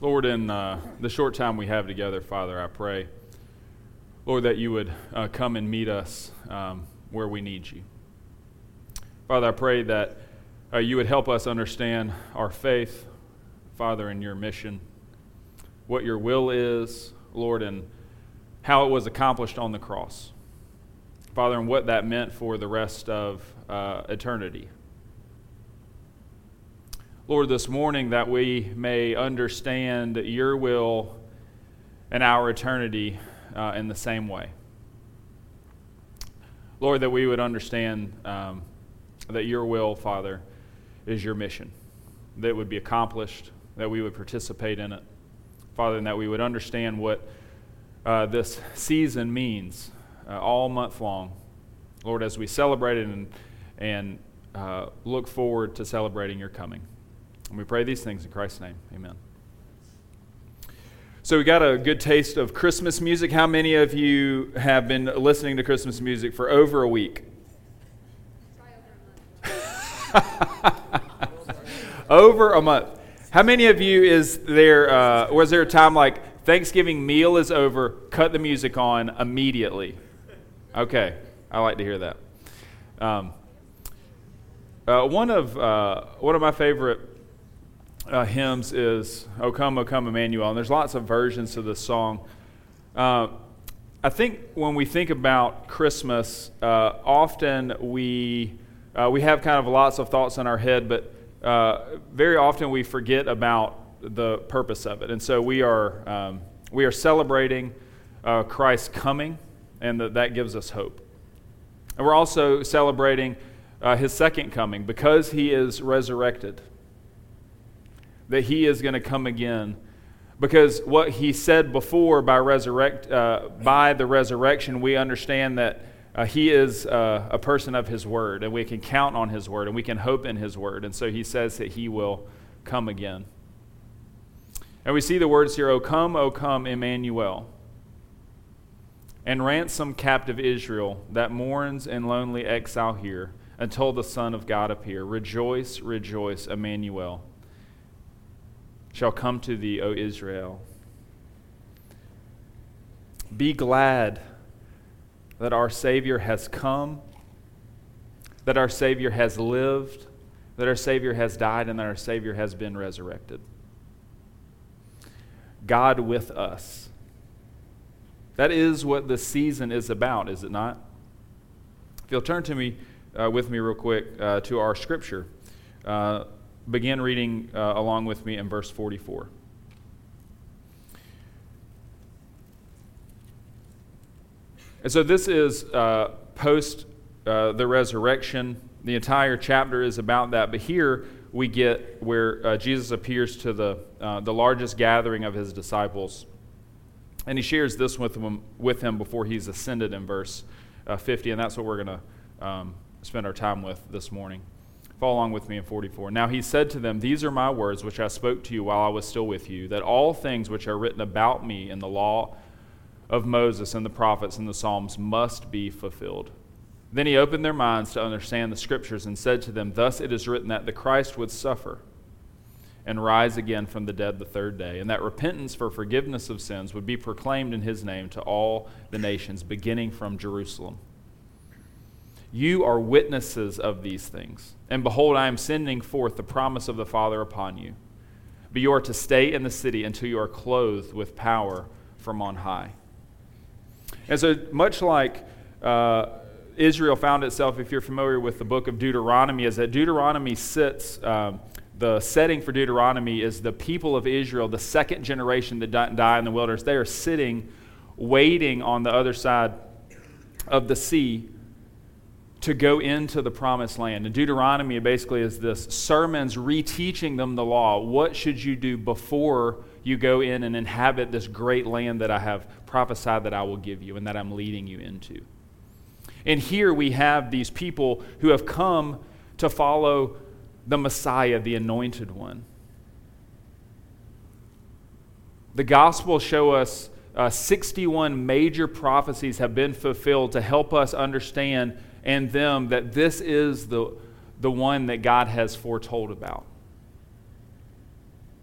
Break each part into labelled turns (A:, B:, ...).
A: Lord, in uh, the short time we have together, Father, I pray, Lord, that you would uh, come and meet us um, where we need you. Father, I pray that uh, you would help us understand our faith, Father, in your mission, what your will is, Lord, and how it was accomplished on the cross. Father, and what that meant for the rest of uh, eternity. Lord, this morning that we may understand your will and our eternity uh, in the same way. Lord, that we would understand um, that your will, Father, is your mission, that it would be accomplished, that we would participate in it. Father, and that we would understand what uh, this season means uh, all month long. Lord, as we celebrate it and, and uh, look forward to celebrating your coming. And we pray these things in Christ's name. Amen. So, we got a good taste of Christmas music. How many of you have been listening to Christmas music for over a week? over a month. How many of you is there, uh, was there a time like Thanksgiving meal is over, cut the music on immediately? Okay, I like to hear that. Um, uh, one, of, uh, one of my favorite uh, hymns is O Come, O Come, Emmanuel. And there's lots of versions to this song. Uh, I think when we think about Christmas, uh, often we, uh, we have kind of lots of thoughts in our head, but uh, very often we forget about the purpose of it. And so we are, um, we are celebrating uh, Christ's coming, and that, that gives us hope. And we're also celebrating his second coming because he is resurrected that he is going to come again. Because what he said before by, resurrect, uh, by the resurrection, we understand that uh, he is uh, a person of his word, and we can count on his word, and we can hope in his word. And so he says that he will come again. And we see the words here, O come, O come, Emmanuel, and ransom captive Israel that mourns in lonely exile here until the Son of God appear. Rejoice, rejoice, Emmanuel shall come to thee, O Israel. Be glad that our Savior has come, that our Savior has lived, that our Savior has died, and that our Savior has been resurrected. God with us. That is what the season is about, is it not? If you'll turn to me uh, with me real quick uh, to our scripture. Uh, begin reading uh, along with me in verse 44. And so this is uh, post uh, the resurrection. The entire chapter is about that. But here we get where uh, Jesus appears to the, uh, the largest gathering of his disciples. And he shares this with him, with him before he's ascended in verse uh, 50. And that's what we're going to um, spend our time with this morning. Follow along with me in 44. Now he said to them, These are my words which I spoke to you while I was still with you, that all things which are written about me in the law of Moses and the prophets and the Psalms must be fulfilled. Then he opened their minds to understand the scriptures and said to them, Thus it is written that the Christ would suffer and rise again from the dead the third day, and that repentance for forgiveness of sins would be proclaimed in his name to all the nations, beginning from Jerusalem. You are witnesses of these things. And behold, I am sending forth the promise of the Father upon you. But you are to stay in the city until you are clothed with power from on high. And so, much like uh, Israel found itself, if you're familiar with the book of Deuteronomy, is that Deuteronomy sits, um, the setting for Deuteronomy is the people of Israel, the second generation that die in the wilderness. They are sitting, waiting on the other side of the sea to go into the promised land. And Deuteronomy basically is this sermons reteaching them the law. What should you do before you go in and inhabit this great land that I have prophesied that I will give you and that I'm leading you into? And here we have these people who have come to follow the Messiah, the anointed one. The Gospels show us uh, 61 major prophecies have been fulfilled to help us understand and them that this is the, the one that God has foretold about.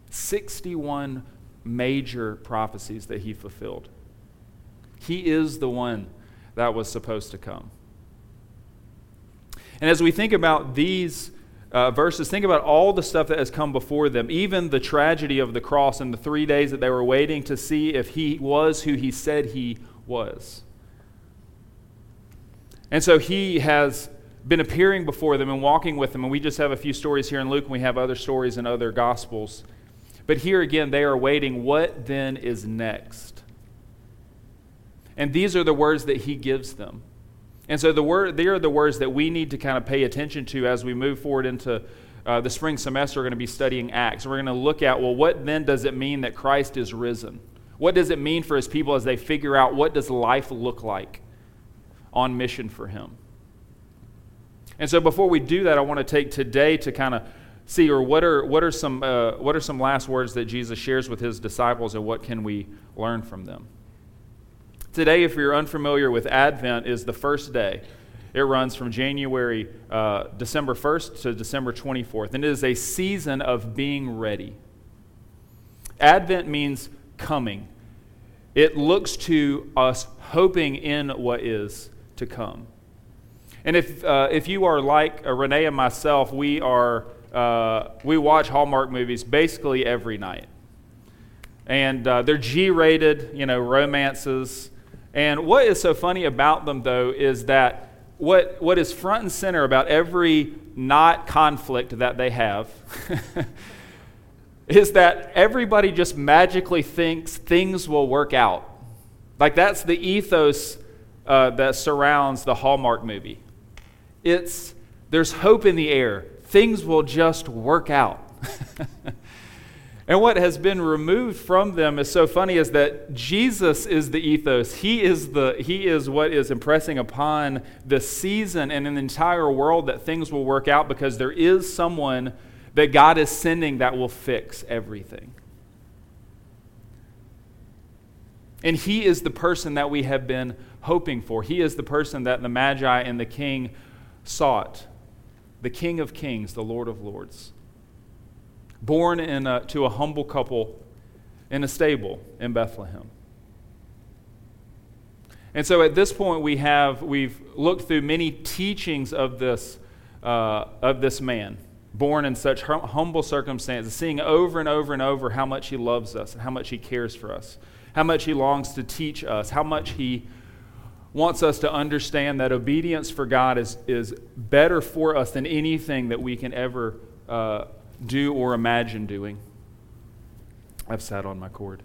A: 61 major prophecies that he fulfilled. He is the one that was supposed to come. And as we think about these uh, verses, think about all the stuff that has come before them, even the tragedy of the cross and the three days that they were waiting to see if he was who he said he was. And so he has been appearing before them and walking with them. And we just have a few stories here in Luke, and we have other stories in other gospels. But here again, they are waiting. What then is next? And these are the words that he gives them. And so the word, they are the words that we need to kind of pay attention to as we move forward into uh, the spring semester. We're going to be studying Acts. We're going to look at, well, what then does it mean that Christ is risen? What does it mean for his people as they figure out what does life look like on mission for him? And so before we do that, I want to take today to kind of see, or what are, what are, some, uh, what are some last words that Jesus shares with his disciples, and what can we learn from them? Today, if you're unfamiliar with Advent, is the first day. It runs from January, uh, December 1st to December 24th, and it is a season of being ready. Advent means coming. It looks to us hoping in what is to come. And if, uh, if you are like uh, Renee and myself, we, are, uh, we watch Hallmark movies basically every night. And uh, they're G rated, you know, romances. And what is so funny about them, though, is that what, what is front and center about every not conflict that they have is that everybody just magically thinks things will work out. Like that's the ethos uh, that surrounds the Hallmark movie. It's there's hope in the air. Things will just work out. And what has been removed from them is so funny is that Jesus is the ethos. He is, the, he is what is impressing upon the season and an entire world that things will work out because there is someone that God is sending that will fix everything. And he is the person that we have been hoping for. He is the person that the Magi and the king sought the King of Kings, the Lord of Lords born in a, to a humble couple in a stable in Bethlehem. And so at this point, we have, we've looked through many teachings of this, uh, of this man, born in such hum- humble circumstances, seeing over and over and over how much he loves us and how much he cares for us, how much he longs to teach us, how much he wants us to understand that obedience for God is, is better for us than anything that we can ever uh, do or imagine doing. I've sat on my cord.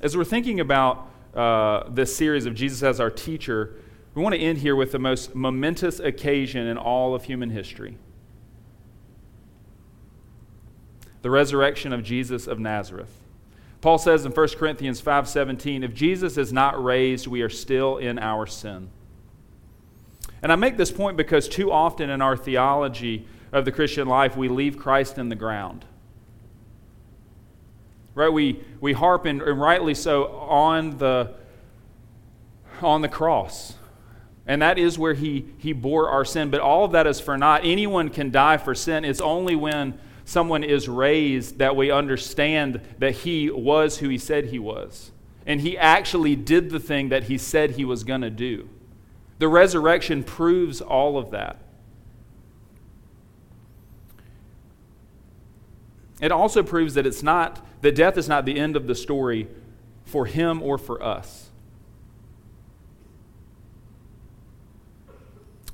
A: As we're thinking about uh, this series of Jesus as our teacher, we want to end here with the most momentous occasion in all of human history the resurrection of Jesus of Nazareth. Paul says in 1 Corinthians 5:17, if Jesus is not raised, we are still in our sin. And I make this point because too often in our theology of the Christian life, we leave Christ in the ground. Right? We, we harp, and, and rightly so, on the, on the cross. And that is where he, he bore our sin. But all of that is for naught. Anyone can die for sin. It's only when someone is raised that we understand that he was who he said he was. And he actually did the thing that he said he was going to do. The resurrection proves all of that. It also proves that it's not that death is not the end of the story for him or for us.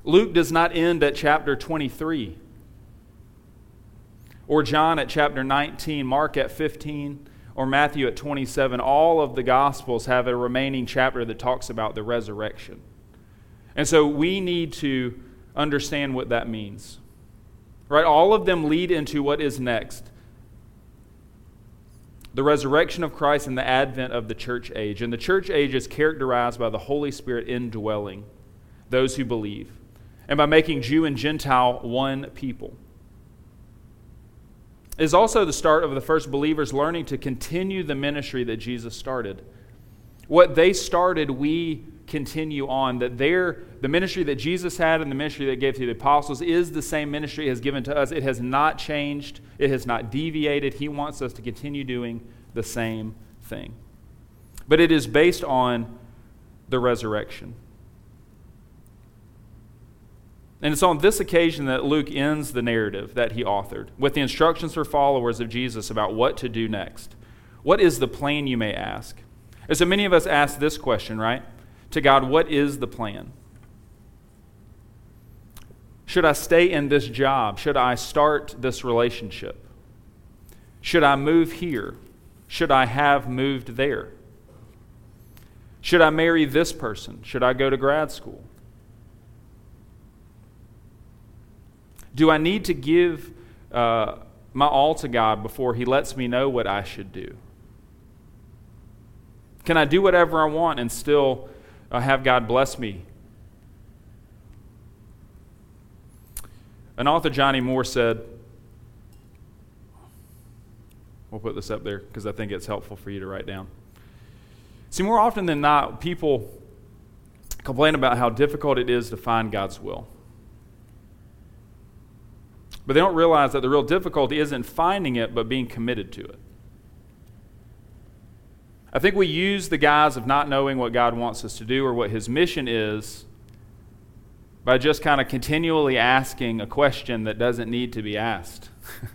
A: Luke does not end at chapter 23 or John at chapter 19, Mark at 15, or Matthew at 27, all of the Gospels have a remaining chapter that talks about the resurrection. And so we need to understand what that means. Right? All of them lead into what is next the resurrection of Christ and the advent of the church age. And the church age is characterized by the Holy Spirit indwelling those who believe and by making Jew and Gentile one people is also the start of the first believers learning to continue the ministry that Jesus started. What they started, we continue on. That their, the ministry that Jesus had and the ministry that gave to the apostles is the same ministry he has given to us. It has not changed, it has not deviated. He wants us to continue doing the same thing. But it is based on the resurrection. And it's on this occasion that Luke ends the narrative that he authored with the instructions for followers of Jesus about what to do next. What is the plan, you may ask? And so many of us ask this question, right? To God, what is the plan? Should I stay in this job? Should I start this relationship? Should I move here? Should I have moved there? Should I marry this person? Should I go to grad school? Do I need to give uh, my all to God before He lets me know what I should do? Can I do whatever I want and still uh, have God bless me? An author, Johnny Moore, said, We'll put this up there because I think it's helpful for you to write down. See, more often than not, people complain about how difficult it is to find God's will. But they don't realize that the real difficulty isn't finding it, but being committed to it. I think we use the guise of not knowing what God wants us to do or what His mission is by just kind of continually asking a question that doesn't need to be asked.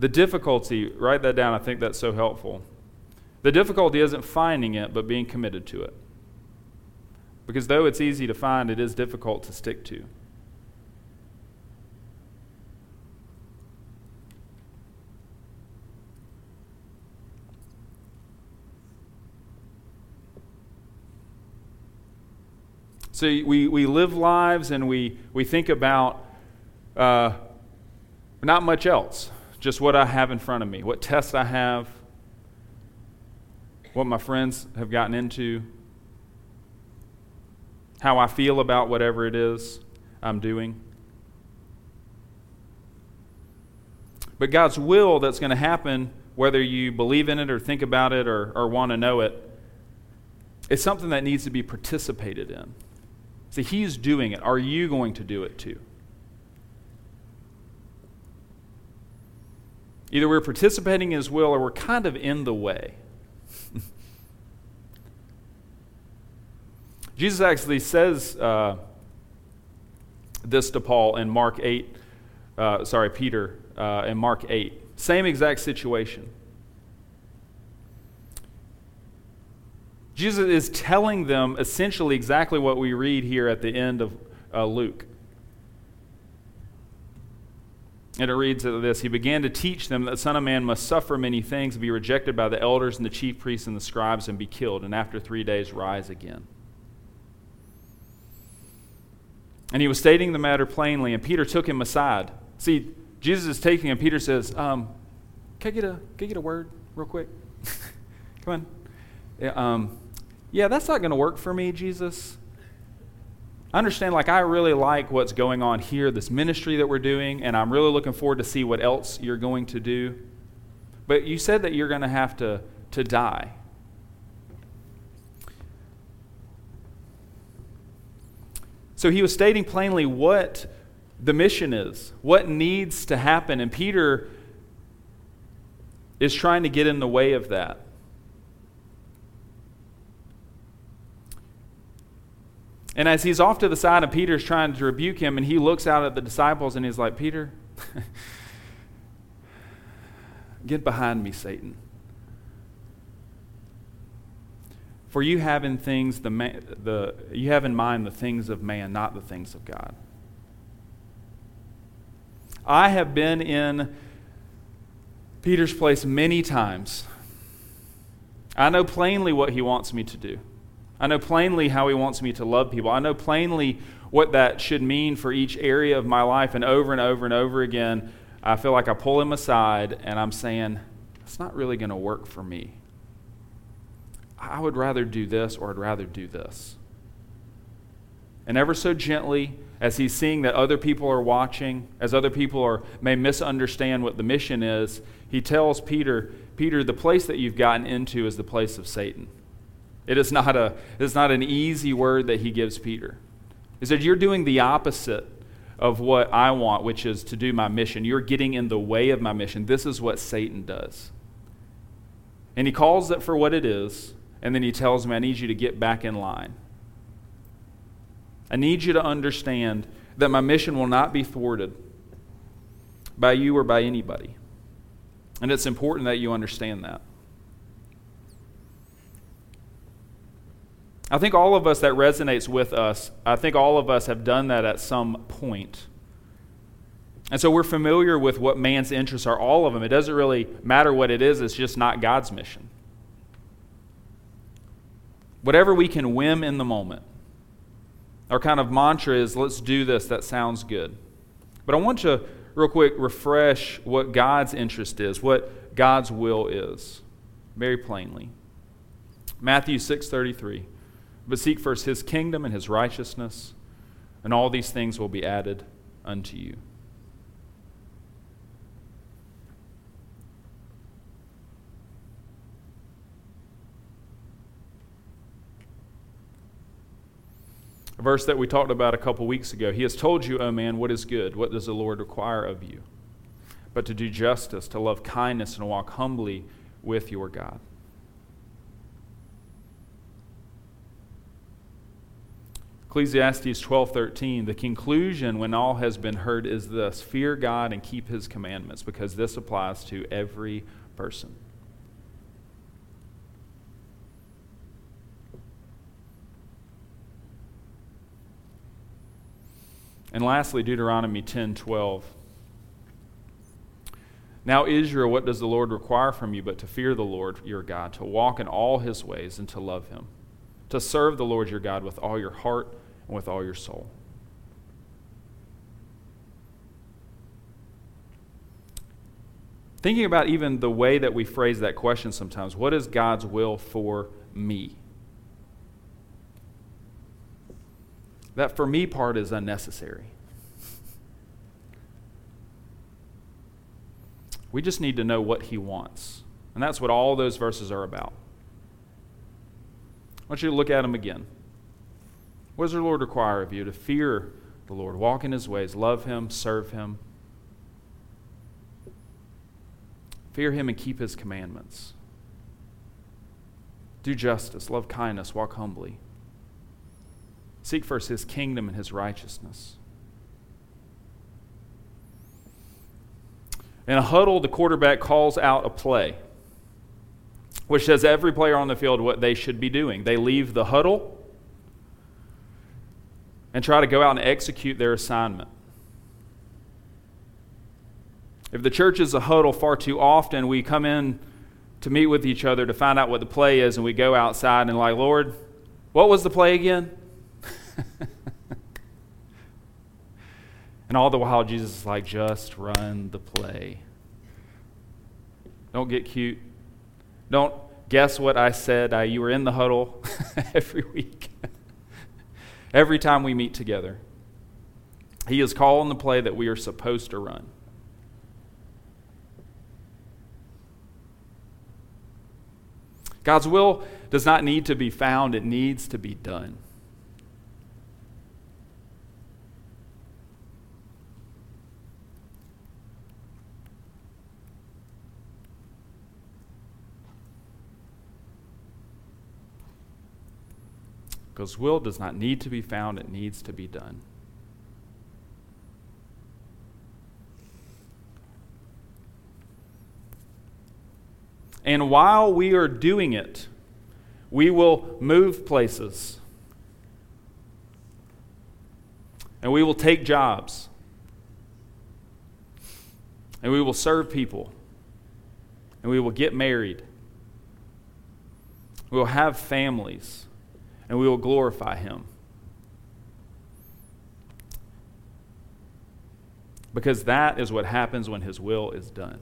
A: the difficulty, write that down, I think that's so helpful. The difficulty isn't finding it, but being committed to it. Because though it's easy to find, it is difficult to stick to. So we, we live lives and we, we think about uh, not much else, just what I have in front of me, what tests I have, what my friends have gotten into, how I feel about whatever it is I'm doing. But God's will that's going to happen, whether you believe in it or think about it or, or want to know it, is something that needs to be participated in. See, He's doing it. Are you going to do it too? Either we're participating in His will or we're kind of in the way. Jesus actually says uh, this to Paul in Mark 8, uh, sorry, Peter uh, in Mark 8. Same exact situation. Jesus is telling them essentially exactly what we read here at the end of uh, Luke. And it reads this He began to teach them that the Son of Man must suffer many things, be rejected by the elders and the chief priests and the scribes, and be killed, and after three days rise again. And he was stating the matter plainly, and Peter took him aside. See, Jesus is taking him. Peter says, um, can, I get a, can I get a word real quick? Come on. Yeah, um, yeah that's not going to work for me, Jesus. I understand, like, I really like what's going on here, this ministry that we're doing, and I'm really looking forward to see what else you're going to do. But you said that you're going to have to, to die. So he was stating plainly what the mission is, what needs to happen, and Peter is trying to get in the way of that. And as he's off to the side, and Peter's trying to rebuke him, and he looks out at the disciples and he's like, Peter, get behind me, Satan. For you have in things the, the you have in mind the things of man, not the things of God. I have been in Peter's place many times. I know plainly what he wants me to do. I know plainly how he wants me to love people. I know plainly what that should mean for each area of my life. And over and over and over again, I feel like I pull him aside and I'm saying, it's not really going to work for me. I would rather do this or I'd rather do this. And ever so gently, as he's seeing that other people are watching, as other people are, may misunderstand what the mission is, he tells Peter, Peter, the place that you've gotten into is the place of Satan. It is not, a, it is not an easy word that he gives Peter. He said, You're doing the opposite of what I want, which is to do my mission. You're getting in the way of my mission. This is what Satan does. And he calls it for what it is, and then he tells me, I need you to get back in line. I need you to understand that my mission will not be thwarted by you or by anybody. And it's important that you understand that. I think all of us that resonates with us, I think all of us have done that at some point. And so we're familiar with what man's interests are, all of them. It doesn't really matter what it is, it's just not God's mission. Whatever we can whim in the moment. Our kind of mantra is let's do this, that sounds good. But I want to, real quick, refresh what God's interest is, what God's will is, very plainly. Matthew 6:33 but seek first his kingdom and his righteousness, and all these things will be added unto you. A verse that we talked about a couple weeks ago. He has told you, O man, what is good. What does the Lord require of you? But to do justice, to love kindness, and walk humbly with your God. Ecclesiastes 12:13 the conclusion when all has been heard is this fear God and keep his commandments because this applies to every person. And lastly Deuteronomy 10:12 Now Israel what does the Lord require from you but to fear the Lord your God to walk in all his ways and to love him to serve the Lord your God with all your heart and with all your soul. Thinking about even the way that we phrase that question sometimes what is God's will for me? That for me part is unnecessary. We just need to know what He wants. And that's what all those verses are about. I want you to look at them again. What does the Lord require of you? To fear the Lord, walk in his ways, love him, serve him. Fear him and keep his commandments. Do justice, love kindness, walk humbly. Seek first his kingdom and his righteousness. In a huddle, the quarterback calls out a play, which says every player on the field what they should be doing. They leave the huddle and try to go out and execute their assignment. If the church is a huddle far too often, we come in to meet with each other to find out what the play is, and we go outside and, like, Lord, what was the play again? and all the while, Jesus is like, just run the play. Don't get cute. Don't guess what I said. I, you were in the huddle every week every time we meet together. He is calling the play that we are supposed to run. God's will does not need to be found, it needs to be done. Because will does not need to be found, it needs to be done. And while we are doing it, we will move places. And we will take jobs. And we will serve people. And we will get married. We will have families and we will glorify him. Because that is what happens when his will is done.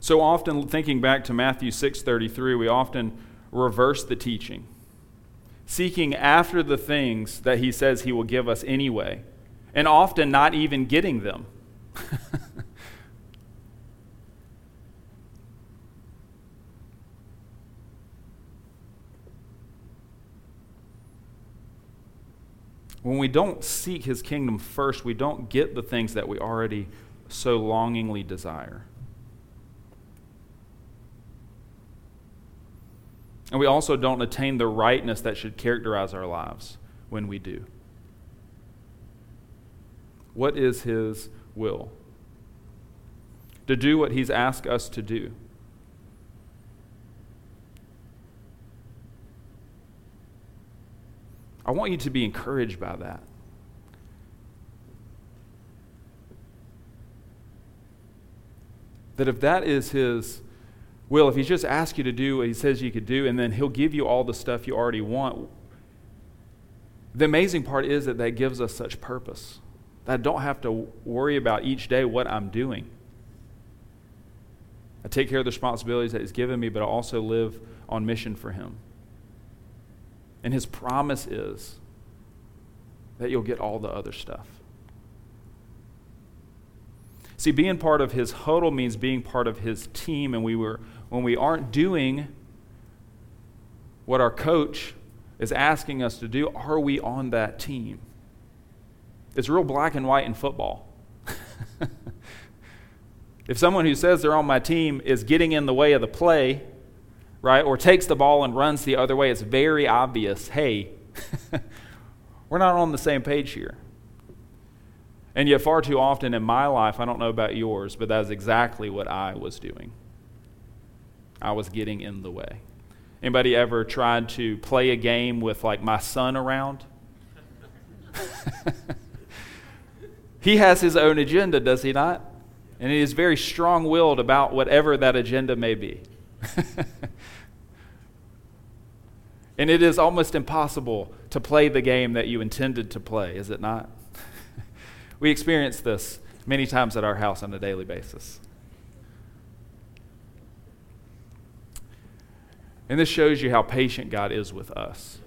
A: So often thinking back to Matthew 6:33, we often reverse the teaching. seeking after the things that he says he will give us anyway, and often not even getting them. when we don't seek his kingdom first, we don't get the things that we already so longingly desire. And we also don't attain the rightness that should characterize our lives when we do. What is his will? To do what he's asked us to do. I want you to be encouraged by that. That if that is His will, if He's just asked you to do what He says you could do, and then He'll give you all the stuff you already want, the amazing part is that that gives us such purpose. That I don't have to worry about each day what I'm doing. I take care of the responsibilities that He's given me, but I also live on mission for Him. And his promise is that you'll get all the other stuff. See, being part of his huddle means being part of his team, and we were when we aren't doing what our coach is asking us to do, are we on that team? It's real black and white in football. if someone who says they're on my team is getting in the way of the play, right, or takes the ball and runs the other way, it's very obvious hey, we're not on the same page here. And yet, far too often in my life, I don't know about yours, but that's exactly what I was doing. I was getting in the way. Anybody ever tried to play a game with like my son around? he has his own agenda, does he not? And he is very strong willed about whatever that agenda may be. and it is almost impossible to play the game that you intended to play, is it not? we experience this many times at our house on a daily basis. And this shows you how patient God is with us.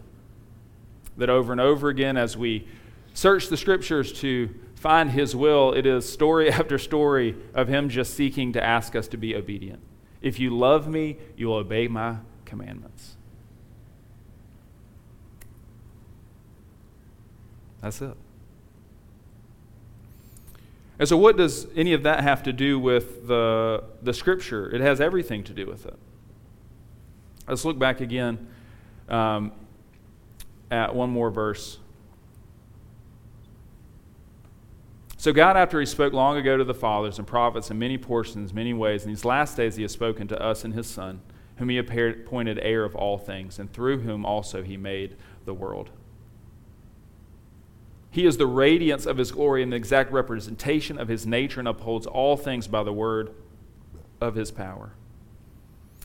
A: That over and over again, as we search the scriptures to find His will, it is story after story of Him just seeking to ask us to be obedient. If you love me, you will obey my commandments. That's it. And so, what does any of that have to do with the, the scripture? It has everything to do with it. Let's look back again um, at one more verse. So, God, after He spoke long ago to the fathers and prophets in many portions, many ways, in these last days He has spoken to us in His Son, whom He appointed heir of all things, and through whom also He made the world. He is the radiance of His glory and the exact representation of His nature, and upholds all things by the word of His power.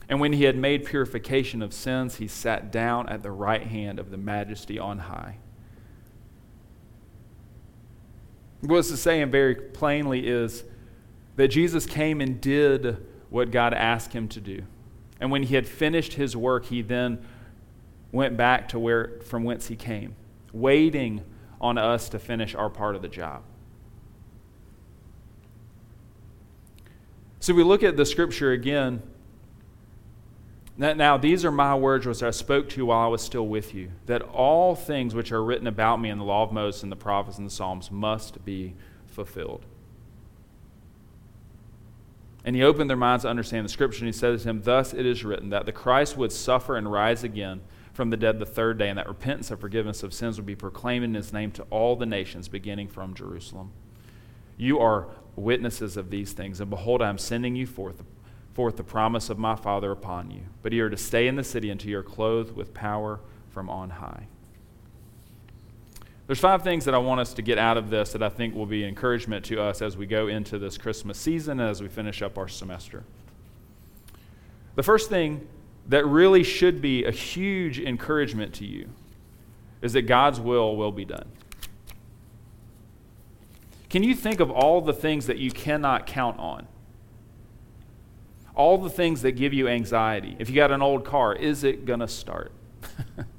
A: And when He had made purification of sins, He sat down at the right hand of the majesty on high. What is saying very plainly is that Jesus came and did what God asked him to do. And when he had finished his work, he then went back to where from whence he came, waiting on us to finish our part of the job. So we look at the scripture again now, these are my words which I spoke to you while I was still with you, that all things which are written about me in the law of Moses and the prophets and the Psalms must be fulfilled. And he opened their minds to understand the scripture, and he said to him, Thus it is written, that the Christ would suffer and rise again from the dead the third day, and that repentance and forgiveness of sins would be proclaimed in his name to all the nations, beginning from Jerusalem. You are witnesses of these things, and behold, I am sending you forth forth the promise of my Father upon you. But you are to stay in the city until you are clothed with power from on high. There's five things that I want us to get out of this that I think will be encouragement to us as we go into this Christmas season and as we finish up our semester. The first thing that really should be a huge encouragement to you is that God's will will be done. Can you think of all the things that you cannot count on? All the things that give you anxiety. If you got an old car, is it going to start?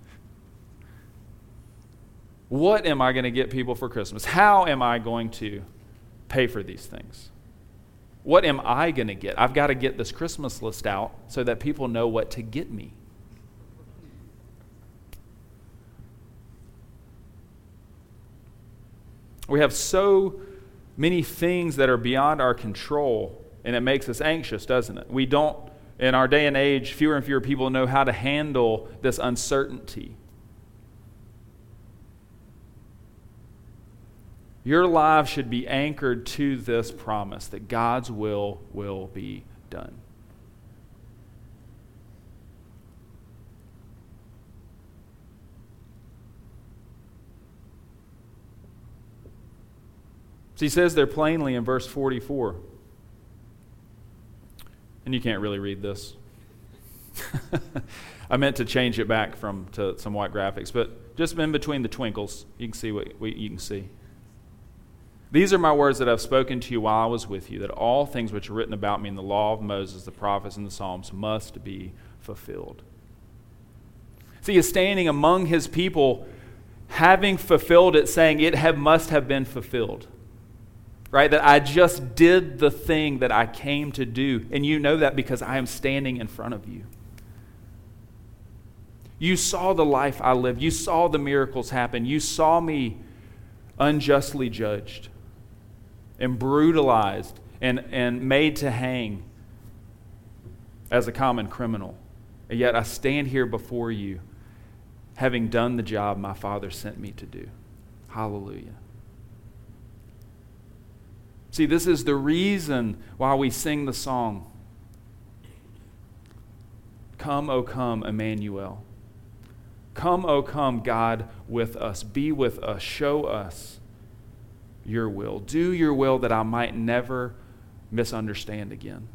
A: What am I going to get people for Christmas? How am I going to pay for these things? What am I going to get? I've got to get this Christmas list out so that people know what to get me. We have so many things that are beyond our control, and it makes us anxious, doesn't it? We don't, in our day and age, fewer and fewer people know how to handle this uncertainty. Your life should be anchored to this promise that God's will will be done. So he says there plainly in verse 44. And you can't really read this. I meant to change it back from to some white graphics, but just in between the twinkles, you can see what, you can see. These are my words that I've spoken to you while I was with you, that all things which are written about me in the law of Moses, the prophets, and the Psalms must be fulfilled. See, is standing among his people, having fulfilled it, saying it have, must have been fulfilled. Right? That I just did the thing that I came to do. And you know that because I am standing in front of you. You saw the life I lived. You saw the miracles happen. You saw me unjustly judged and brutalized and, and made to hang as a common criminal. And yet I stand here before you having done the job my Father sent me to do. Hallelujah. See, this is the reason why we sing the song Come, O come, Emmanuel. Come, O come, God with us. Be with us. Show us your will. Do your will that I might never misunderstand again.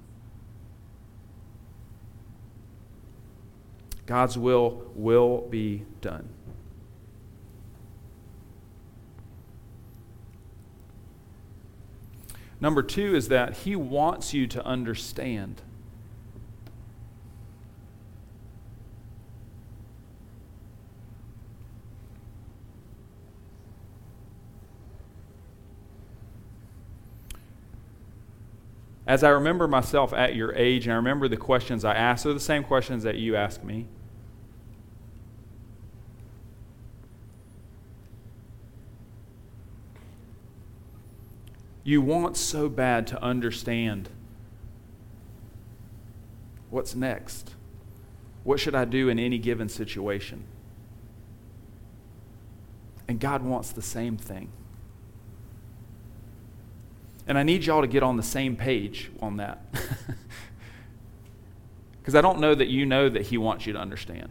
A: God's will will be done. Number two is that He wants you to understand. as I remember myself at your age and I remember the questions I asked, they're the same questions that you ask me. You want so bad to understand what's next. What should I do in any given situation? And God wants the same thing. And I need y'all to get on the same page on that. Because I don't know that you know that He wants you to understand.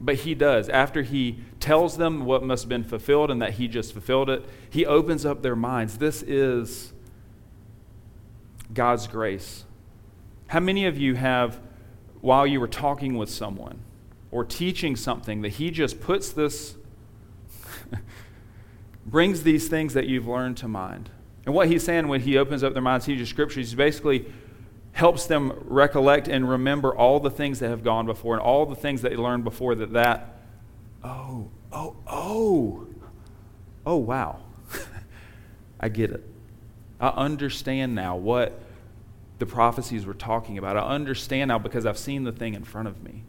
A: But He does. After He tells them what must have been fulfilled and that He just fulfilled it, He opens up their minds. This is God's grace. How many of you have, while you were talking with someone or teaching something, that He just puts this brings these things that you've learned to mind. And what he's saying when he opens up their minds, he uses scriptures, he basically helps them recollect and remember all the things that have gone before and all the things that they learned before that that, oh, oh, oh, oh, wow. I get it. I understand now what the prophecies were talking about. I understand now because I've seen the thing in front of me.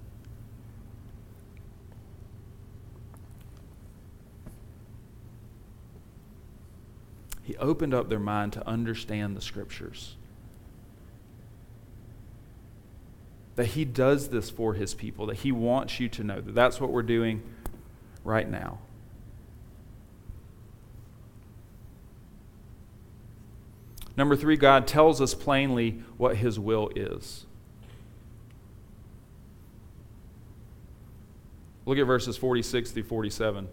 A: He opened up their mind to understand the scriptures. That He does this for His people, that He wants you to know that that's what we're doing right now. Number three, God tells us plainly what His will is. Look at verses 46 through 47.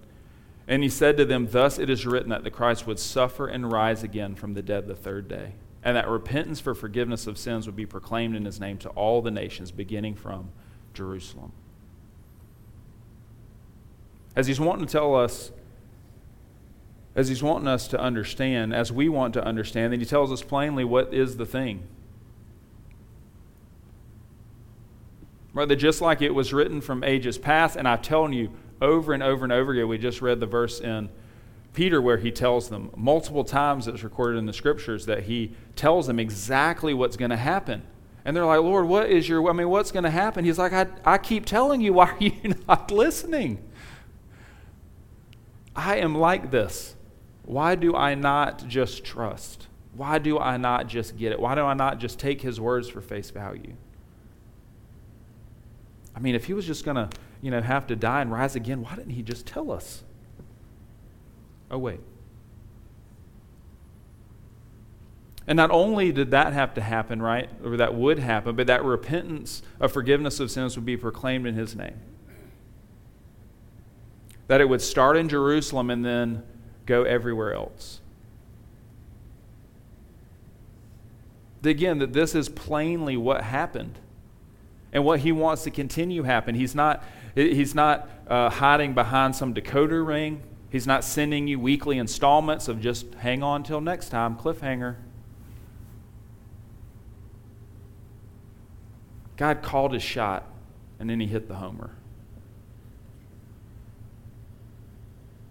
A: And he said to them, Thus it is written that the Christ would suffer and rise again from the dead the third day, and that repentance for forgiveness of sins would be proclaimed in his name to all the nations, beginning from Jerusalem. As he's wanting to tell us, as he's wanting us to understand, as we want to understand, then he tells us plainly what is the thing. That just like it was written from ages past, and I'm telling you, over and over and over again. We just read the verse in Peter where he tells them multiple times it's recorded in the scriptures that he tells them exactly what's going to happen. And they're like, Lord, what is your, I mean, what's going to happen? He's like, I, I keep telling you, why are you not listening? I am like this. Why do I not just trust? Why do I not just get it? Why do I not just take his words for face value? I mean, if he was just going to, you know, have to die and rise again, why didn't he just tell us? Oh, wait. And not only did that have to happen, right, or that would happen, but that repentance of forgiveness of sins would be proclaimed in his name. That it would start in Jerusalem and then go everywhere else. Again, that this is plainly what happened and what he wants to continue happen. He's not, he's not uh, hiding behind some decoder ring. He's not sending you weekly installments of just hang on till next time, cliffhanger. God called his shot, and then he hit the homer.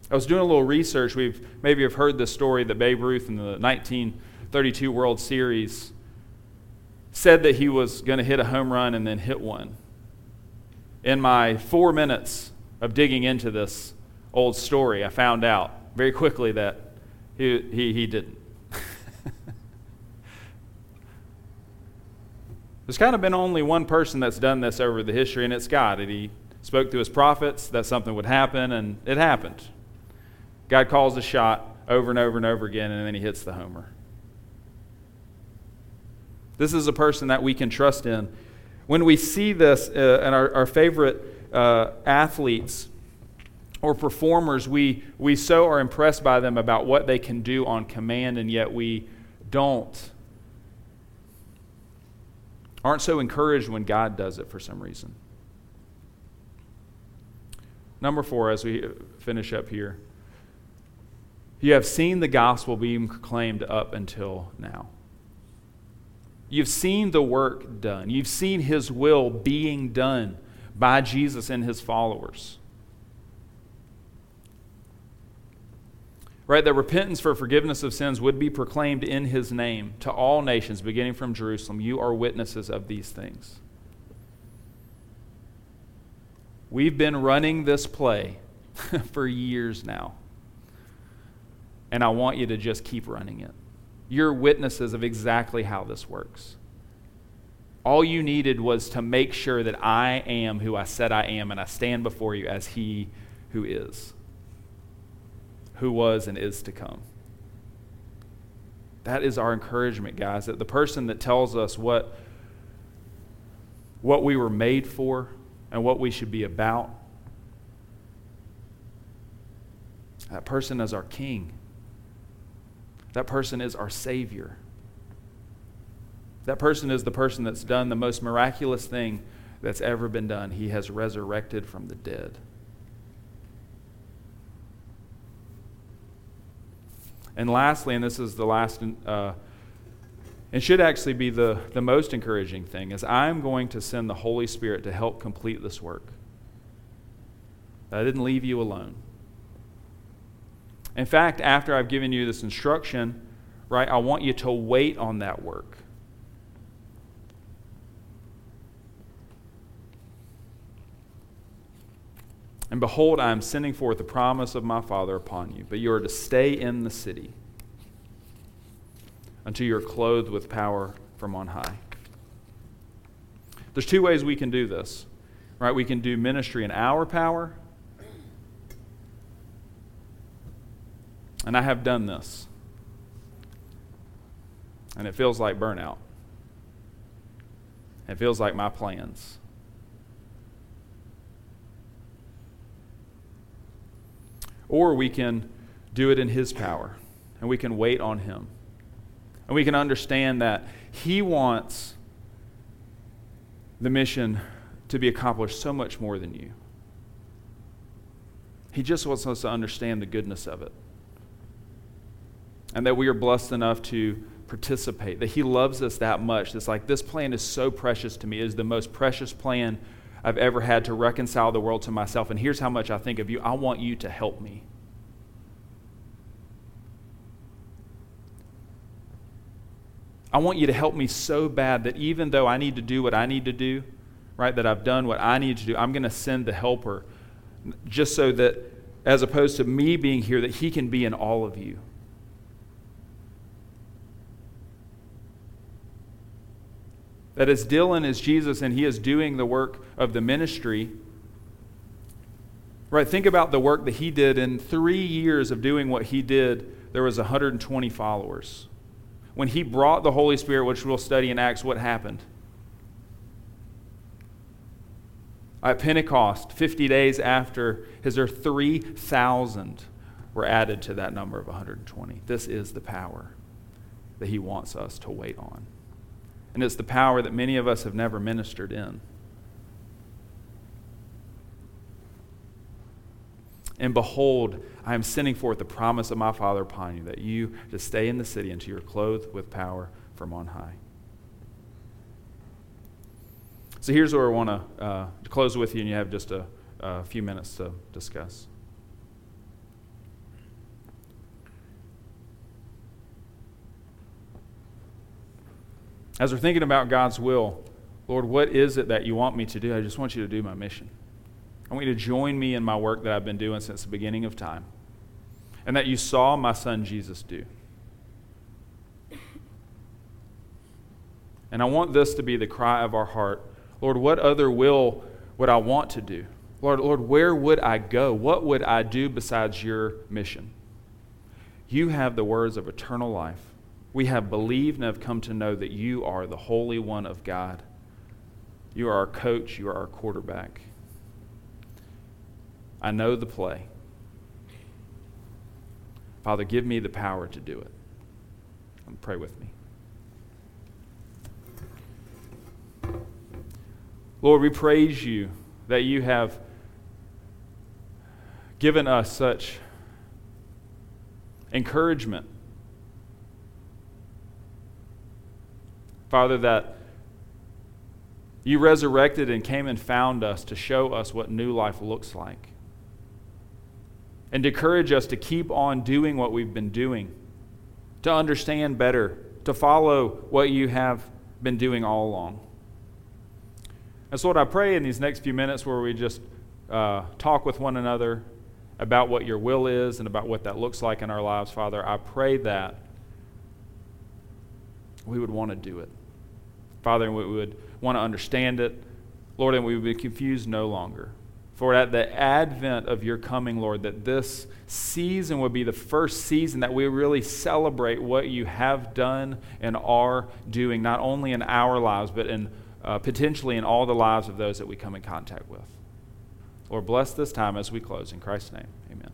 A: I was doing a little research. We've maybe have heard the story that Babe Ruth in the 1932 World Series said that he was going to hit a home run and then hit one. In my four minutes of digging into this old story, I found out very quickly that he, he, he didn't. There's kind of been only one person that's done this over the history, and it's God. And he spoke to his prophets that something would happen, and it happened. God calls a shot over and over and over again, and then he hits the homer. This is a person that we can trust in. When we see this uh, in our, our favorite uh, athletes or performers, we, we so are impressed by them about what they can do on command, and yet we don't. Aren't so encouraged when God does it for some reason. Number four, as we finish up here, you have seen the gospel being proclaimed up until now. You've seen the work done. You've seen his will being done by Jesus and his followers. Right, that repentance for forgiveness of sins would be proclaimed in his name to all nations, beginning from Jerusalem. You are witnesses of these things. We've been running this play for years now. And I want you to just keep running it. You're witnesses of exactly how this works. All you needed was to make sure that I am who I said I am, and I stand before you as He who is, who was, and is to come. That is our encouragement, guys, that the person that tells us what, what we were made for and what we should be about, that person is our King. That person is our Savior. That person is the person that's done the most miraculous thing that's ever been done. He has resurrected from the dead. And lastly, and this is the last, uh, and should actually be the, the most encouraging thing, is I'm going to send the Holy Spirit to help complete this work. I didn't leave you alone. In fact, after I've given you this instruction, right, I want you to wait on that work. And behold, I am sending forth the promise of my Father upon you, but you are to stay in the city until you're clothed with power from on high. There's two ways we can do this, right? We can do ministry in our power, And I have done this. And it feels like burnout. It feels like my plans. Or we can do it in His power, and we can wait on Him. And we can understand that He wants the mission to be accomplished so much more than you. He just wants us to understand the goodness of it and that we are blessed enough to participate, that He loves us that much. It's like, this plan is so precious to me. It is the most precious plan I've ever had to reconcile the world to myself. And here's how much I think of you. I want you to help me. I want you to help me so bad that even though I need to do what I need to do, right, that I've done what I need to do, I'm going to send the helper just so that, as opposed to me being here, that he can be in all of you. That as Dylan is Jesus and he is doing the work of the ministry, right, think about the work that he did in three years of doing what he did, there was 120 followers when he brought the Holy Spirit, which we'll study in Acts, what happened? At Pentecost, 50 days after, his there 3,000 were added to that number of 120. This is the power that he wants us to wait on. And it's the power that many of us have never ministered in. And behold, I am sending forth the promise of my Father upon you, that you to stay in the city until you're clothed with power from on high. So here's where I want to uh, close with you, and you have just a, a few minutes to discuss. As we're thinking about God's will, Lord, what is it that you want me to do? I just want you to do my mission. I want you to join me in my work that I've been doing since the beginning of time and that you saw my son Jesus do. And I want this to be the cry of our heart Lord, what other will would I want to do? Lord, Lord, where would I go? What would I do besides your mission? You have the words of eternal life. We have believed and have come to know that you are the Holy One of God. You are our coach, you are our quarterback. I know the play. Father, give me the power to do it. And pray with me. Lord, we praise you that you have given us such encouragement. Father, that you resurrected and came and found us to show us what new life looks like and to encourage us to keep on doing what we've been doing, to understand better, to follow what you have been doing all along. And so, what I pray in these next few minutes, where we just uh, talk with one another about what your will is and about what that looks like in our lives, Father, I pray that we would want to do it. Father, and we would want to understand it. Lord, and we would be confused no longer for at the advent of your coming, Lord, that this season would be the first season that we really celebrate what you have done and are doing, not only in our lives, but in uh, potentially in all the lives of those that we come in contact with. Lord, bless this time as we close. In Christ's name, amen.